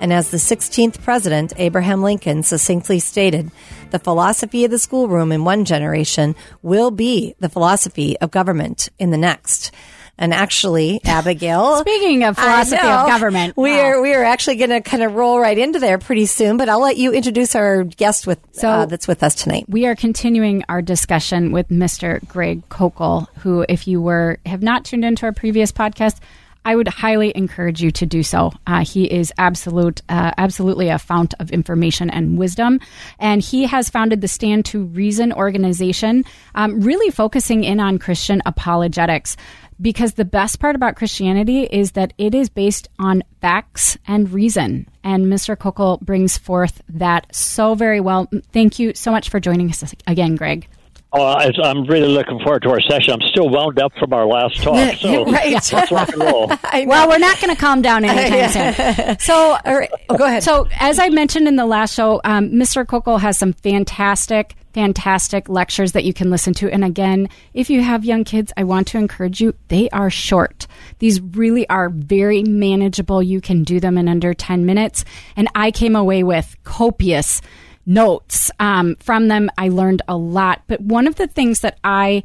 And as the 16th president, Abraham Lincoln, succinctly stated, the philosophy of the schoolroom in one generation will be the philosophy of government in the next. And actually, Abigail. Speaking of philosophy know, of government, we wow. are we are actually going to kind of roll right into there pretty soon. But I'll let you introduce our guest with So- uh, that's with us tonight. we are continuing our discussion with Mr. Greg Koukl, who, if you were have not tuned into our previous podcast, I would highly encourage you to do so. Uh, he is absolute, uh, absolutely a fount of information and wisdom, and he has founded the Stand to Reason organization, um, really focusing in on Christian apologetics. Because the best part about Christianity is that it is based on facts and reason. And Mr. Koukl brings forth that so very well. Thank you so much for joining us again, Greg. Oh, I- I'm really looking forward to our session. I'm still wound up from our last talk, so Right. let's rock and roll. Well, we're not going to calm down anytime soon. So, All right. Oh, go ahead. So, as I mentioned in the last show, um, Mr. Koukl has some fantastic, fantastic lectures that you can listen to. And again, if you have young kids, I want to encourage you. They are short. These really are very manageable. You can do them in under 10 minutes. And I came away with copious notes um, from them. I learned a lot. But one of the things that I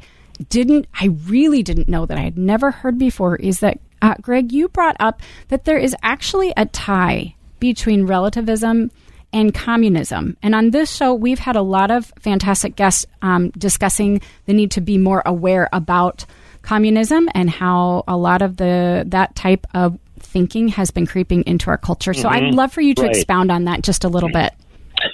didn't, I really didn't know that I had never heard before is that, uh, Greg, you brought up that there is actually a tie between relativism and communism. And on this show, we've had a lot of fantastic guests um, discussing the need to be more aware about communism and how a lot of the that type of thinking has been creeping into our culture. So I'd love for you to Right. expound on that just a little bit.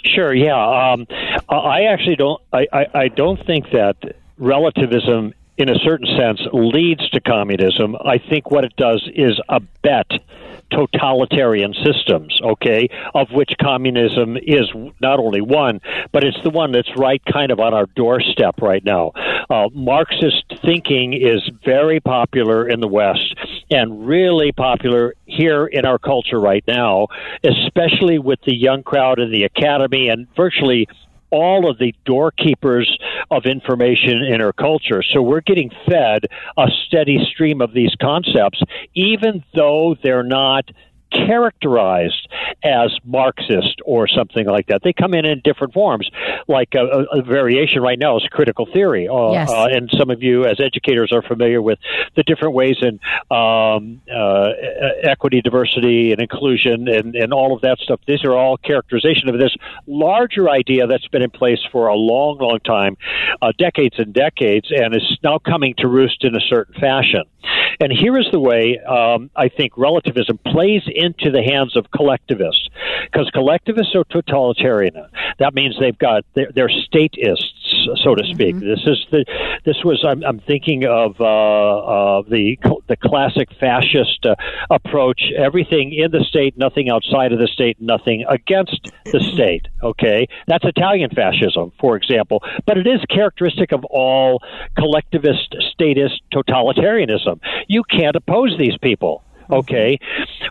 Sure, yeah. Um, I actually don't. I, I, I don't think that relativism, in a certain sense, leads to communism. I think what it does is abet totalitarian systems. Okay, of which communism is not only one, but it's the one that's right kind of on our doorstep right now. Uh, Marxist thinking is very popular in the West and really popular here in our culture right now, especially with the young crowd in the academy and virtually all of the doorkeepers of information in our culture. So we're getting fed a steady stream of these concepts, even though they're not characterized as Marxist or something like that. They come in in different forms. Like a, a, variation right now is critical theory. Uh, Yes. uh, and some of you, as educators, are familiar with the different ways in um, uh, equity, diversity, and inclusion, and, and all of that stuff. These are all characterization of this larger idea that's been in place for a long, long time, uh, decades and decades, and is now coming to roost in a certain fashion. And here is the way um, I think relativism plays into the hands of collectivists, because collectivists are totalitarian. That means they've got they're, they're stateists, so to speak. This is the this was I'm, I'm thinking of uh, uh, the the classic fascist uh, approach: everything in the state, nothing outside of the state, nothing against the state. Okay, that's Italian fascism, for example, but it is characteristic of all collectivist, statist totalitarianism. You can't oppose these people Mm-hmm. Okay.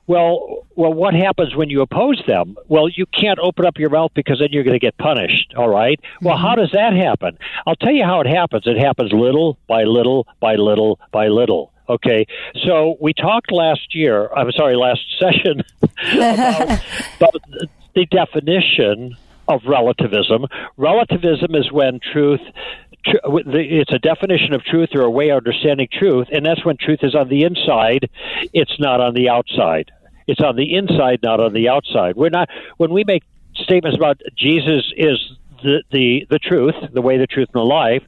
Well, well, what happens when you oppose them? Well, you can't open up your mouth because then you're going to get punished. All right. Well, how mm-hmm. does that happen? I'll tell you how it happens. It happens little by little by little by little. Okay. So we talked last year. I'm sorry, last session about, about the definition of relativism. Relativism is when truth it's a definition of truth or a way of understanding truth, and that's when truth is on the inside, it's not on the outside. It's on the inside, not on the outside. We're not when we make statements about Jesus is the the, the truth, the way, the truth, and the life.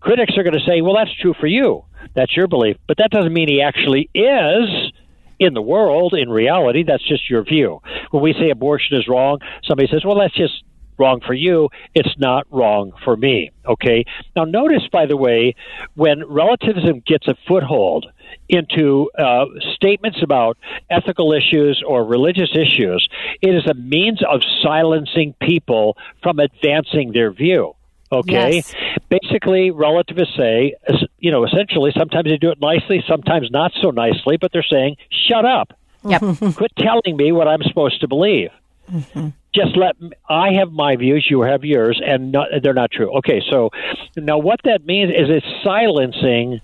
Critics are going to say, "Well, that's true for you. That's your belief," but that doesn't mean he actually is in the world, in reality, that's just your view. When we say abortion is wrong, somebody says, well, that's just wrong for you. It's not wrong for me. Okay. Now, notice, by the way, when relativism gets a foothold into uh, statements about ethical issues or religious issues, it is a means of silencing people from advancing their view. Okay. Yes. Basically, relativists say, you know, essentially, sometimes they do it nicely, sometimes not so nicely, but they're saying, shut up. Yep. Quit telling me what I'm supposed to believe. Just let me, I have my views, you have yours, and not, they're not true. Okay, so now what that means is it's silencing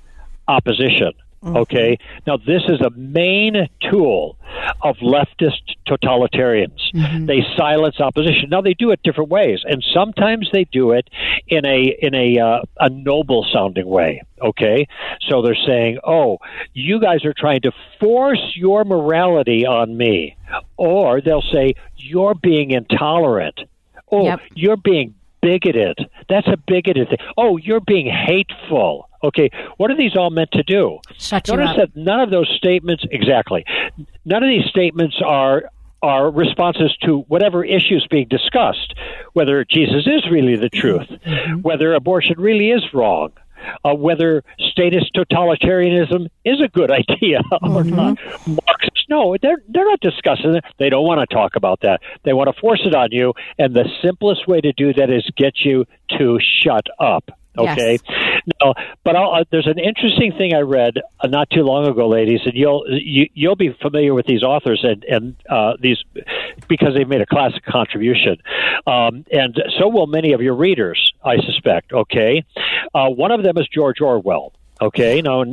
opposition. Okay, now this is a main tool of leftist totalitarians. They silence opposition. Now they do it different ways, and sometimes they do it in a in a uh, a noble sounding way. Okay, so they're saying, "Oh, you guys are trying to force your morality on me," or they'll say, "You're being intolerant." Oh, Yep. you're being bigoted. That's a bigoted thing. Oh, you're being hateful. Okay, what are these all meant to do? Shut Notice that none of those statements exactly. None of these statements are are responses to whatever issues being discussed, whether Jesus is really the truth, whether abortion really is wrong, uh, whether statist totalitarianism is a good idea or not. Marxists, no, they're they're not discussing it. They don't want to talk about that. They want to force it on you, and the simplest way to do that is get you to shut up. Okay. No, but I'll, there's an interesting thing I read uh, not too long ago, ladies, and you'll you, you'll be familiar with these authors and and uh, these because they've made a classic contribution, um, and so will many of your readers, I suspect. Okay, uh, one of them is George Orwell. Okay, now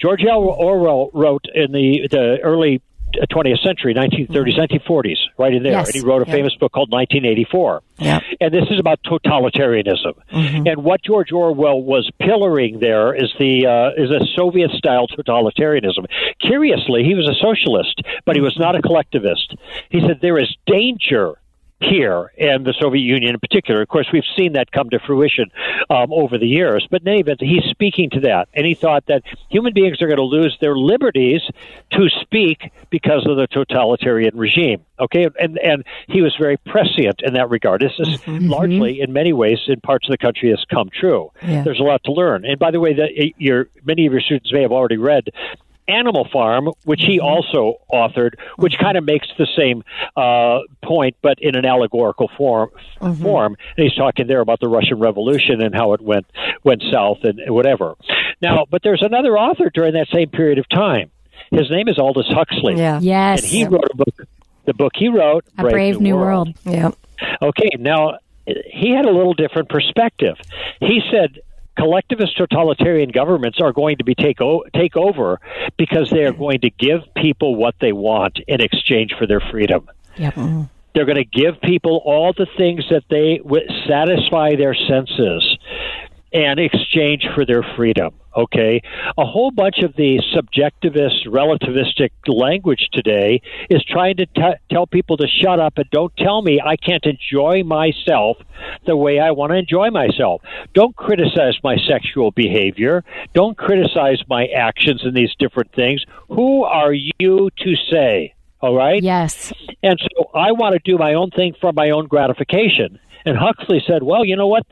George L. Orwell wrote in the the early Uh, 20th century, 1930s, 1940s, mm-hmm. right in there, Yes. and he wrote a Yeah. famous book called 1984 Yeah. and this is about totalitarianism. Mm-hmm. And what George Orwell was pillaring there is the uh, is a Soviet style totalitarianism. Curiously, he was a socialist, but he was not a collectivist. He said there is danger here and the Soviet Union in particular. Of course, we've seen that come to fruition um, over the years. But in any event, he's speaking to that, and he thought that human beings are going to lose their liberties to speak because of the totalitarian regime. Okay, and and he was very prescient in that regard. This is largely, in many ways, in parts of the country, has come true. Yeah. There's a lot to learn. And by the way, that your many of your students may have already read. Animal Farm, which he mm-hmm. also authored, which mm-hmm. kind of makes the same uh, point, but in an allegorical form. Mm-hmm. Form, and he's talking there about the Russian Revolution and how it went went south and whatever. Now, but there's another author during that same period of time. His name is Aldous Huxley. Yeah. Yes. and he wrote a book. The book he wrote, a brave new world. Yeah. Okay, now he had a little different perspective. He said collectivist totalitarian governments are going to be take o- take over because they are going to give people what they want in exchange for their freedom. Yep. Mm-hmm. They're going to give people all the things that they w- satisfy their senses in exchange for their freedom. Okay, a whole bunch of the subjectivist, relativistic language today is trying to t- tell people to shut up and don't tell me I can't enjoy myself the way I want to enjoy myself. Don't criticize my sexual behavior. Don't criticize my actions in these different things. Who are you to say? All right. Yes. And so I want to do my own thing for my own gratification. And Huxley said, well, you know what?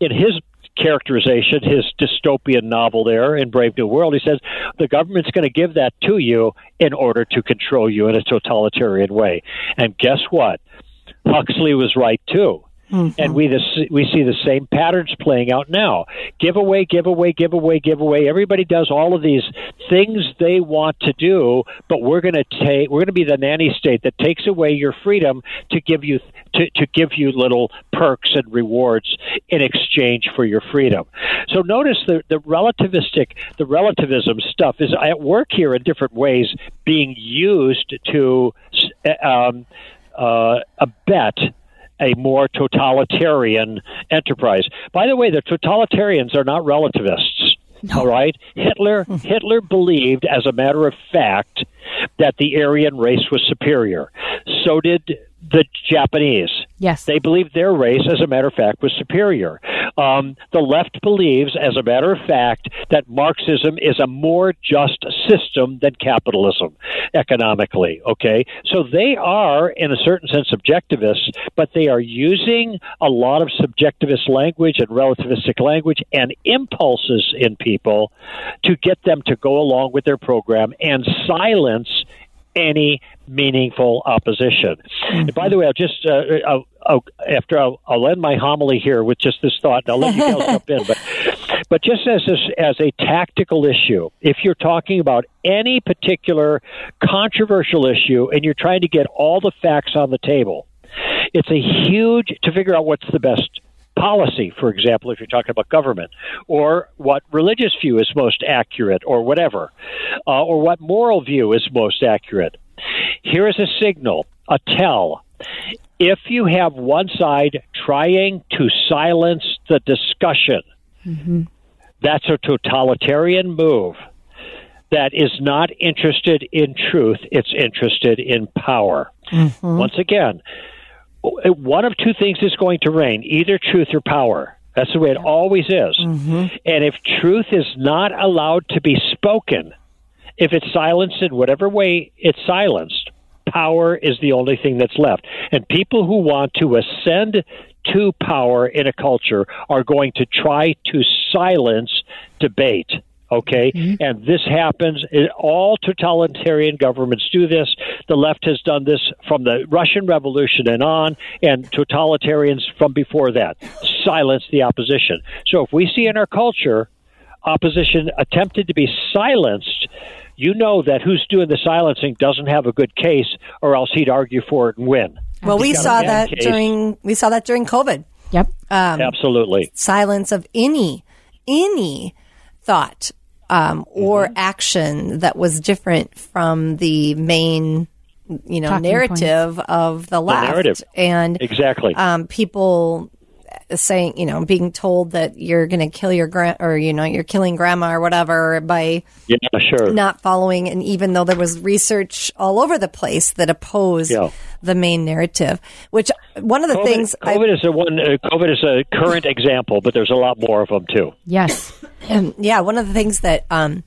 In his characterization, his dystopian novel there in Brave New World, he says the government's going to give that to you in order to control you in a totalitarian way. And guess what? Huxley was right too. And we the, we see the same patterns playing out now. Giveaway, giveaway, giveaway, giveaway. Everybody does all of these things they want to do, but we're going to take we're going to be the nanny state that takes away your freedom to give you to, to give you little perks and rewards in exchange for your freedom. So notice the, the relativistic, the relativism stuff is at work here in different ways, being used to um, uh, abet a more totalitarian enterprise. By the way, the totalitarians are not relativists. All right, Hitler hmm. Hitler believed, as a matter of fact, that the Aryan race was superior. So did the Japanese. Yes. They believe their race, as a matter of fact, was superior. Um, the left believes, as a matter of fact, that Marxism is a more just system than capitalism economically. Okay? So they are, in a certain sense, objectivists, but they are using a lot of subjectivist language and relativistic language and impulses in people to get them to go along with their program and silence any meaningful opposition. And by the way, I'll just uh, I'll, I'll, after I'll, I'll end my homily here with just this thought, and I'll let you guys jump in. But but just as this, as a tactical issue, if you're talking about any particular controversial issue and you're trying to get all the facts on the table, it's a huge to figure out what's the best policy, for example, if you're talking about government, or what religious view is most accurate, or whatever, uh, or what moral view is most accurate. Here is a signal, a tell. If you have one side trying to silence the discussion, that's a totalitarian move that is not interested in truth, it's interested in power. Once again, one of two things is going to reign either truth or power. That's the way it always is. Mm-hmm. And if truth is not allowed to be spoken, if it's silenced in whatever way it's silenced, power is the only thing that's left. And people who want to ascend to power in a culture are going to try to silence debate. Okay, and this happens. All totalitarian governments do this. The left has done this from the Russian Revolution and on, and totalitarians from before that silence the opposition. So if we see in our culture opposition attempted to be silenced, you know that who's doing the silencing doesn't have a good case, or else he'd argue for it and win. Well, we He's got a saw that case. during we saw that during COVID. Yep. Um, Absolutely. silence of any any thought um, or Mm-hmm. action that was different from the main you know Talking narrative of the left narrative. and Exactly. um, people saying you know being told that you're going to kill your grand or you know you're killing grandma or whatever by yeah, sure. not following and even though there was research all over the place that opposed Yeah. the main narrative which one of the COVID, things I- COVID is a one. Uh, COVID is a current example, but there's a lot more of them too. Yes. Um, yeah, one of the things that um,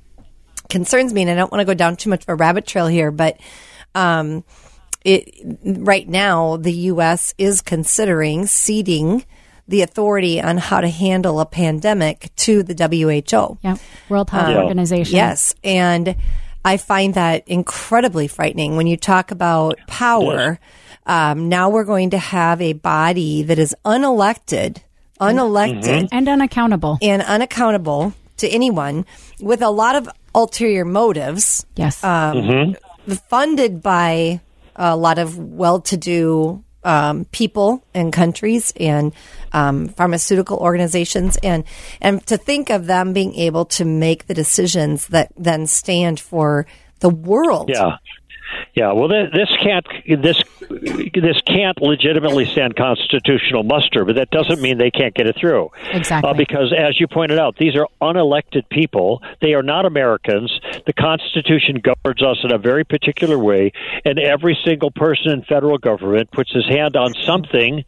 concerns me, and I don't want to go down too much of a rabbit trail here, but um, it right now the U.S. is considering ceding the authority on how to handle a pandemic to the WHO. Yep. World Health Yeah. Organization. Yes, and I find that incredibly frightening when you talk about power. Um, now we're going to have a body that is unelected, unelected, And unaccountable. and unaccountable to anyone with a lot of ulterior motives, Yes. funded by a lot of well-to-do um, people and countries and um, pharmaceutical organizations, and and to think of them being able to make the decisions that then stand for the world. Yeah. Yeah, well, this can't this this can't legitimately stand constitutional muster, but that doesn't mean they can't get it through. Exactly. Uh, because, as you pointed out, these are unelected people. They are not Americans. The Constitution governs us in a very particular way, and every single person in federal government puts his hand on something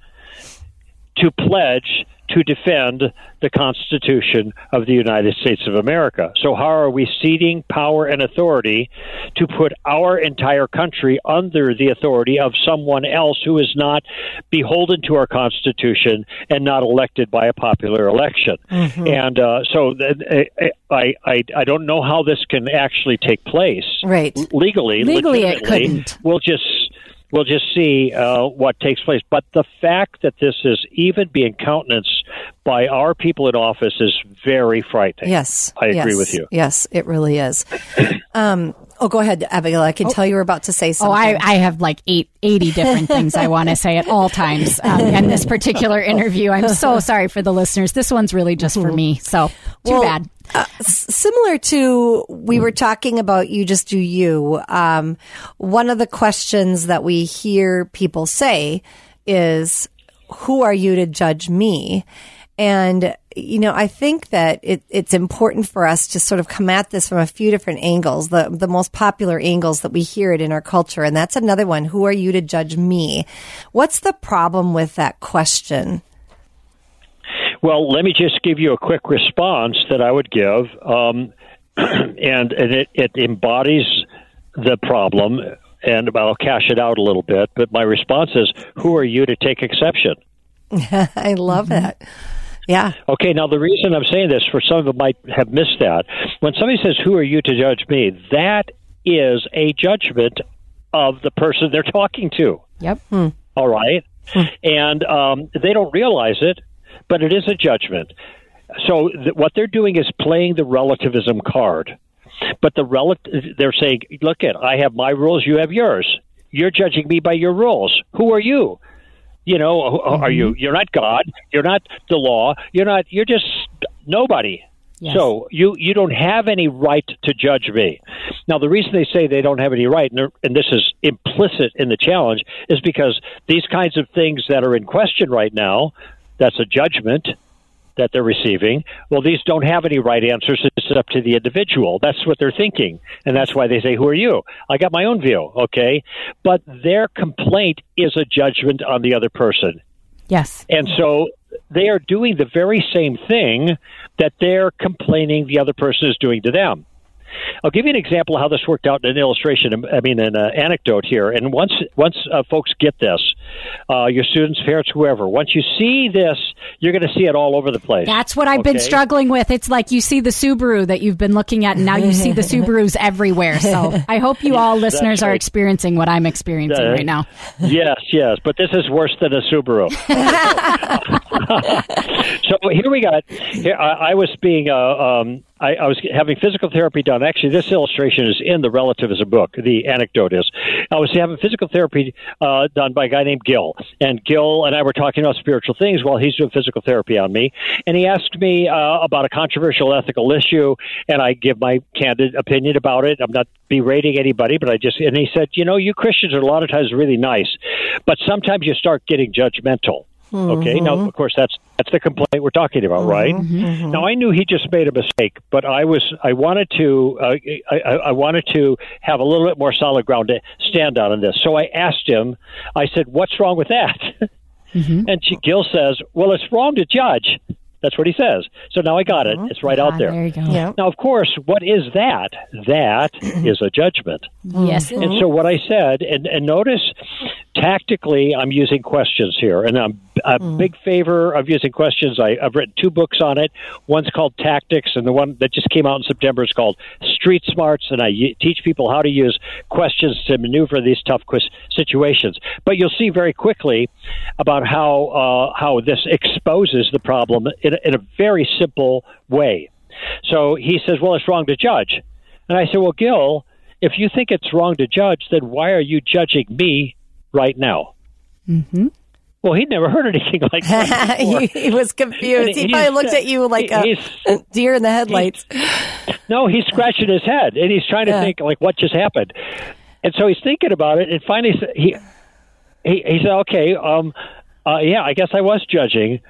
to pledge to defend the Constitution of the United States of America. So, how are we ceding power and authority to put our entire country under the authority of someone else who is not beholden to our Constitution and not elected by a popular election? And uh, so, th- I, I I don't know how this can actually take place Right. legally. Legally, it couldn't. We'll just we'll just see uh, what takes place. But the fact that this is even being countenanced by our people in office is very frightening. Yes, I agree yes, with you. Yes, it really is. Um, oh, go ahead, Abigail. I can tell you were about to say Oh, something. I, I have like eight, 80 different things I want to say at all times um, in this particular interview. I'm so sorry for the listeners. This one's really just for me. So too Well, bad. Uh, similar to we were talking about you just do you um, one of the questions that we hear people say is who are you to judge me? And you know i think that it, it's important for us to sort of come at this from a few different angles the the most popular angles that we hear it in our culture and that's another one who are you to judge me? What's the problem with that question Well, let me just give you a quick response that I would give, um, and, and it, it embodies the problem. And I'll cash it out a little bit, but my response is, "Who are you to take exception?" i love that yeah Okay, now the reason I'm saying this, for some of them might have missed that. When somebody says, Who are you to judge me? That is a judgment of the person they're talking to. Yep. All right? And um, they don't realize it, but it is a judgment. So th- what they're doing is playing the relativism card. But the rel- they're saying, Look at, I have my rules, you have yours. You're judging me by your rules. Who are you? You know, who- are you? Mm-hmm. You're not God. You're not the law. You're not. You're just nobody. Yes. So you you don't have any right to judge me. Now the reason they say they don't have any right, and, and this is implicit in the challenge, is because these kinds of things that are in question right now, that's a judgment that they're receiving. Well, these don't have any right answers. It's up to the individual. That's what they're thinking, and that's why they say, "Who are you?" I got my own view, okay, but their complaint is a judgment on the other person. Yes. And so they are doing the very same thing that they're complaining the other person is doing to them. I'll give you an example of how this worked out in an illustration. I mean, an uh, anecdote here. And once once uh, folks get this, uh, your students, parents, whoever, once you see this, you're going to see it all over the place. That's what I've been struggling with. It's like you see the Subaru that you've been looking at, and now you see the Subarus everywhere. So I hope you all listeners are experiencing what I'm experiencing Uh, right now. yes, yes, but this is worse than a Subaru. so here we got. Here, I, I was being. Uh, um, I, I was having physical therapy done. Actually, this illustration is in the relativism book. The anecdote is, I was having physical therapy uh, done by a guy named Gil, and Gil and I were talking about spiritual things while he's doing physical therapy on me, and he asked me uh, about a controversial ethical issue, and I give my candid opinion about it. I'm not berating anybody, but I just and he said, you know, you Christians are a lot of times really nice, but sometimes you start getting judgmental. Okay, now of course that's that's the complaint we're talking about, right? Now I knew he just made a mistake, but I was I wanted to uh, I, I I wanted to have a little bit more solid ground to stand on in this. So I asked him. I said, "What's wrong with that?" And she, Gil says, "Well, it's wrong to judge." That's what he says. So now I got it. It's right out Ah, there. there you go. Yeah. Now, of course, what is that? That is a judgment. Yes. And so what I said, and, and notice tactically, I'm using questions here, and I'm a big favor of using questions. I, I've written two books on it. One's called Tactics, and the one that just came out in September is called Street Smarts, and I y- teach people how to use questions to maneuver these tough quiz- situations. But you'll see very quickly about how uh, how this exposes the problem in a, in a very simple way. So he says, "Well, it's wrong to judge," and I said, "Well, Gil." If you think it's wrong to judge, then why are you judging me right now? Mm-hmm. Well, he'd never heard anything like that. he, he was confused. And He probably looked at you like a he's- deer in the headlights. no, he's scratching his head and he's trying to Yeah. think like what just happened. And so he's thinking about it, and finally he he, he said, "Okay, um, uh, yeah, I guess I was judging."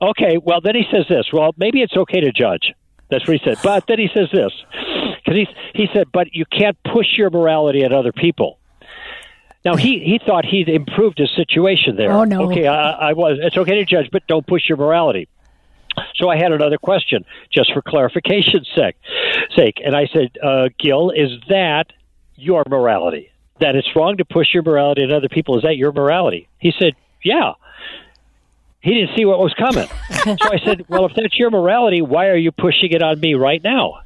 Okay, well then he says this. Well, maybe it's okay to judge. That's what he said. But then he says this because he he said, "But you can't push your morality at other people." Now he he thought he'd improved his situation there. Oh, no. Okay, I, I was. It's okay to judge, but don't push your morality. So I had another question, just for clarification's sake. Sake, and I said, uh, Gil, is that your morality? That it's wrong to push your morality on other people? Is that your morality? He said, Yeah. He didn't see what was coming. so I said, Well, if that's your morality, why are you pushing it on me right now?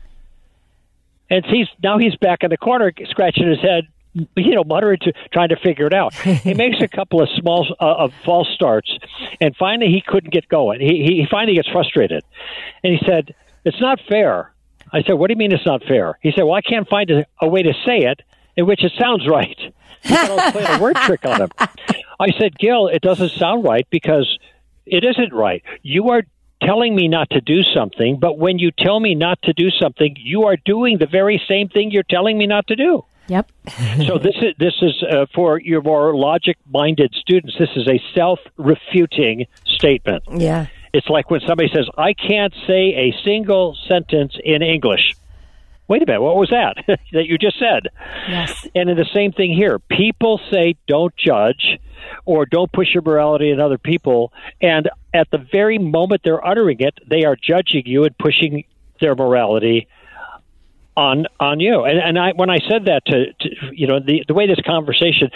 And he's now he's back in the corner scratching his head. You know, muttering to trying to figure it out. he makes a couple of small uh, of false starts, and finally he couldn't get going. He, he finally gets frustrated, and he said, "It's not fair." I said, "What do you mean it's not fair?" He said, "Well, I can't find a, a way to say it in which it sounds right." I was playing a word trick on him. I said, "Gil, it doesn't sound right because it isn't right. You are." Telling me not to do something, but when you tell me not to do something, you are doing the very same thing you're telling me not to do. Yep. so this is this is uh, for your more logic-minded students. This is a self-refuting statement. Yeah. It's like when somebody says, "I can't say a single sentence in English." Wait a minute, what was that that you just said? Yes. And in the same thing here, people say, "Don't judge," or "Don't push your morality in other people," and at the very moment they're uttering it, they are judging you and pushing their morality on on you. And and I when I said that to, to you know the the way this conversation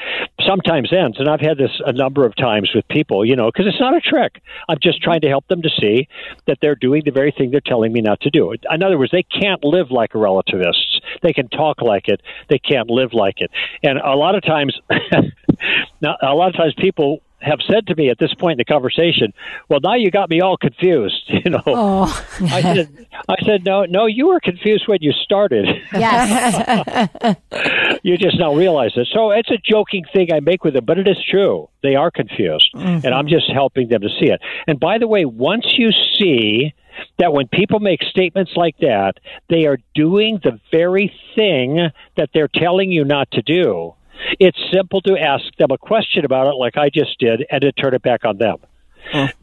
sometimes ends, and I've had this a number of times with people, you know, because it's not a trick. I'm just trying to help them to see that they're doing the very thing they're telling me not to do. In other words, they can't live like a relativist. They can talk like it. They can't live like it. And a lot of times, now a lot of times people have said to me at this point in the conversation, "Well, now you got me all confused." You know, Oh. I said, "I said no, no, you were confused when you started. Yes. you just now realize it." So it's a joking thing I make with them, but it is true. They are confused, mm-hmm. and I'm just helping them to see it. And by the way, once you see that when people make statements like that, they are doing the very thing that they're telling you not to do. It's simple to ask them a question about it, like I just did, and to turn it back on them.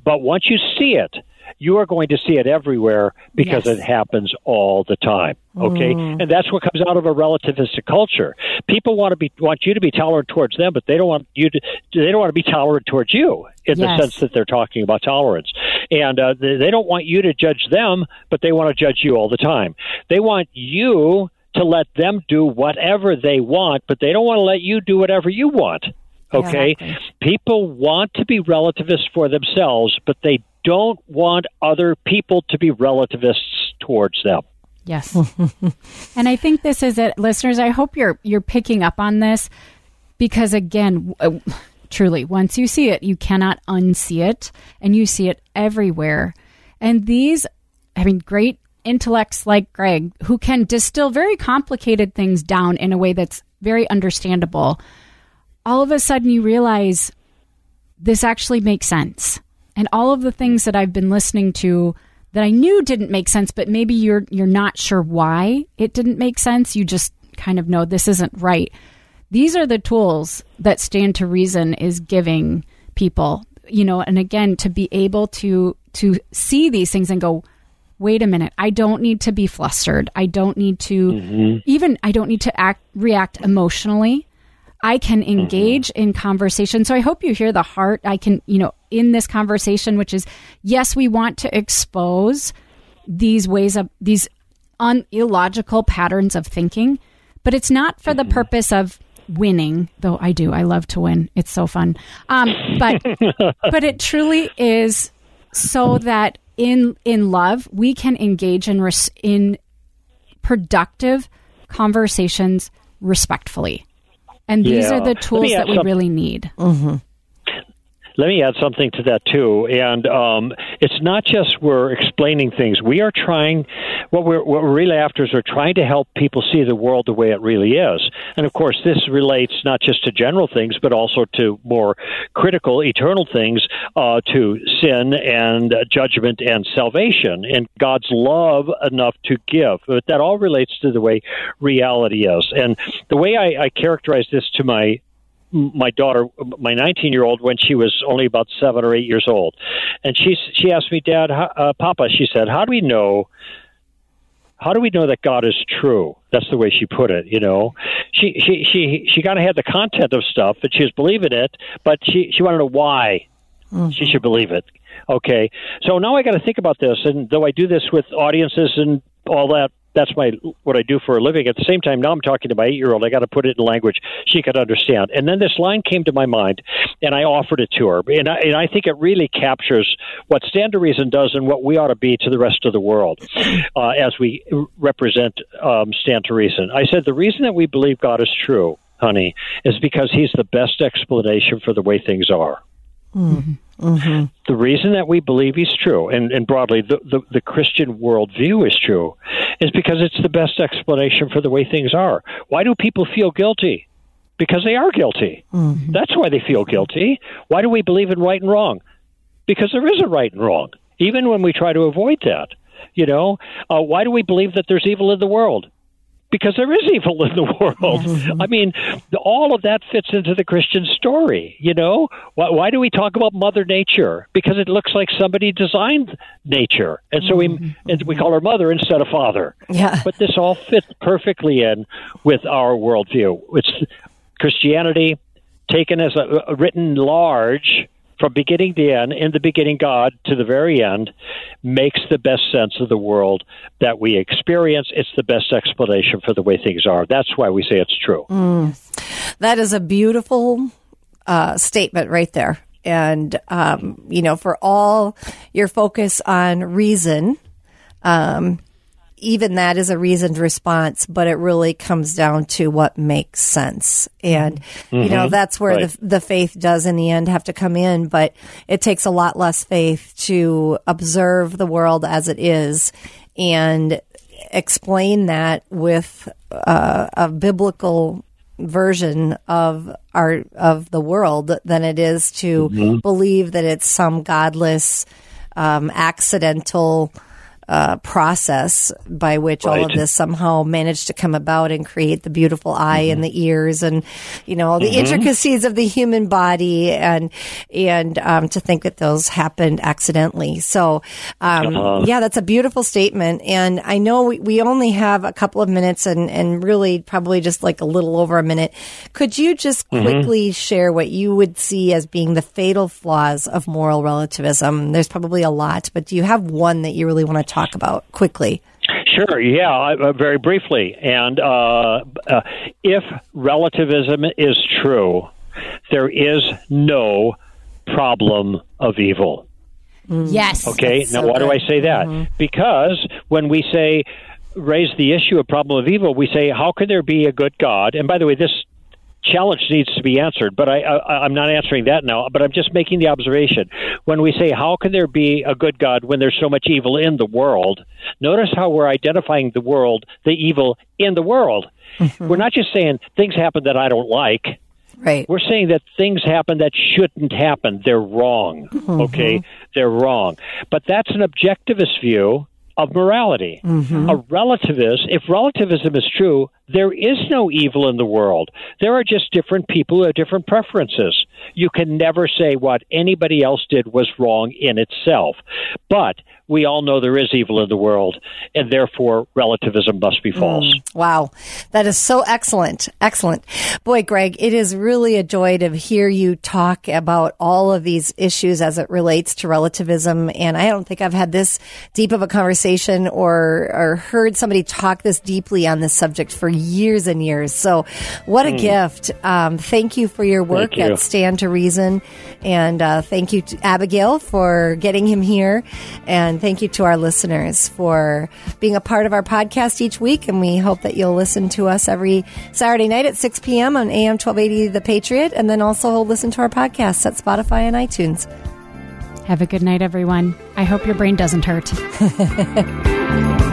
But once you see it, you are going to see it everywhere because Yes. it happens all the time. Okay, and that's what comes out of a relativistic culture. People want to be want you to be tolerant towards them, but they don't want you to. They don't want to be tolerant towards you in the sense that they're talking about tolerance. And uh, they, they don't want you to judge them, but they want to judge you all the time. They want you to let them do whatever they want, but they don't want to let you do whatever you want. Okay? People want to be relativists for themselves, but they don't want other people to be relativists towards them. Yes. and I think this is it listeners, I hope you're you're picking up on this because again, w- uh, truly, once you see it, you cannot unsee it and you see it everywhere. And these I mean great intellects like Greg who can distill very complicated things down in a way that's very understandable. All of a sudden you realize this actually makes sense. And all of the things that I've been listening to that I knew didn't make sense, but maybe you're you're not sure why it didn't make sense. You just kind of know this isn't right. These are the tools that Stand to Reason is giving people, you know, and again to be able to to see these things and go, wait a minute, I don't need to be flustered. I don't need to mm-hmm. even I don't need to act react emotionally. I can mm-hmm. engage in conversation. So I hope you hear the heart. I can, you know, in this conversation, which is yes, we want to expose these ways of these un- illogical patterns of thinking, but it's not for the mm-hmm. purpose of winning. Though I do, I love to win. It's so fun. Um, but but it truly is so that in in love we can engage in res- in productive conversations respectfully. And these Yeah. are the tools that we some- really need. Mm-hmm. Let me add something to that too, and um, it's not just we're explaining things. We are trying. What we're what we're really after is we're trying to help people see the world the way it really is. And of course, this relates not just to general things, but also to more critical, eternal things, uh, to sin and judgment and salvation, and God's love enough to give. But that all relates to the way reality is. And the way I, I characterize this to my my daughter, my 19 year old, when she was only about seven or eight years old, and she she asked me, Dad, uh, Papa, she said, how do we know? How do we know that God is true? That's the way she put it. You know, she she she she kind of had the content of stuff, and she was believing it, but she she wanted to know why she should believe it. Okay, so now I got to think about this, and though I do this with audiences and all that, that's my what I do for a living. At the same time, now I'm talking to my eight year old. I got to put it in language she could understand. And then this line came to my mind, and I offered it to her. And I, and I think it really captures what Stand to Reason does and what we ought to be to the rest of the world uh, as we represent um, Stand to Reason. I said the reason that we believe God is true. honey, is because he's the best explanation for the way things are. Mm-hmm. The reason that we believe he's true, and, and broadly the, the, the Christian worldview is true, is because it's the best explanation for the way things are. Why do people feel guilty? Because they are guilty. That's why they feel guilty. Why do we believe in right and wrong? Because there is a right and wrong, even when we try to avoid that. You know, uh, why do we believe that there's evil in the world? Because there is evil in the world. Mm-hmm. I mean, all of that fits into the Christian story. You know, why, why do we talk about Mother Nature? Because it looks like somebody designed nature, and so we mm-hmm. and we call her mother instead of father. Yeah. But this all fits perfectly in with our worldview. It's Christianity taken as a, a written large from beginning to end, in the beginning, God to the very end, makes the best sense of the world that we experience. It's the best explanation for the way things are. That's why we say it's true. That is a beautiful uh, statement right there. And, um, you know, for all your focus on reason, um, even that is a reasoned response, but it really comes down to what makes sense. And, you know, that's where Right. the, the faith does in the end have to come in, but it takes a lot less faith to observe the world as it is and explain that with uh, a biblical version of our of the world than it is to believe that it's some godless um, accidental uh, process by which all of this somehow managed to come about and create the beautiful eye and the ears and you know the intricacies of the human body and and um, to think that those happened accidentally. So um, yeah, that's a beautiful statement. And I know we, we only have a couple of minutes and and really probably just like a little over a minute. Could you just quickly share what you would see as being the fatal flaws of moral relativism? There's probably a lot, but do you have one that you really want to talk about quickly? Sure, yeah, uh, very briefly. And uh, uh, if relativism is true, there is no problem of evil. Yes. Okay, That's now so why do I say that? Because when we say raise the issue of problem of evil, we say how can there be a good God? And by the way, this challenge needs to be answered, but I, I I'm not answering that now. But I'm just making the observation when we say how can there be a good God when there's so much evil in the world? Notice how we're identifying the world, the evil in the world. Mm-hmm. We're not just saying things happen that I don't like. Right. We're saying that things happen that shouldn't happen. They're wrong. Mm-hmm. Okay? They're wrong. But that's an objectivist view of morality. Mm-hmm. A relativist, if relativism is true, there is no evil in the world. There are just different people who have different preferences. You can never say what anybody else did was wrong in itself. But we all know there is evil in the world, and therefore relativism must be false. Mm, wow. That is so excellent. Excellent. Boy, Greg, it is really a joy to hear you talk about all of these issues as it relates to relativism. And I don't think I've had this deep of a conversation or, or heard somebody talk this deeply on this subject for years and years. So what a gift. Um, thank you for your work. You. at Stand to Reason. And uh, thank you to Abigail for getting him here. And thank you to our listeners for being a part of our podcast each week. And we hope that you'll listen to us every Saturday night at 6 p.m. on AM 1280 The Patriot. And then also listen to our podcasts at Spotify and iTunes. Have a good night, everyone. I hope your brain doesn't hurt.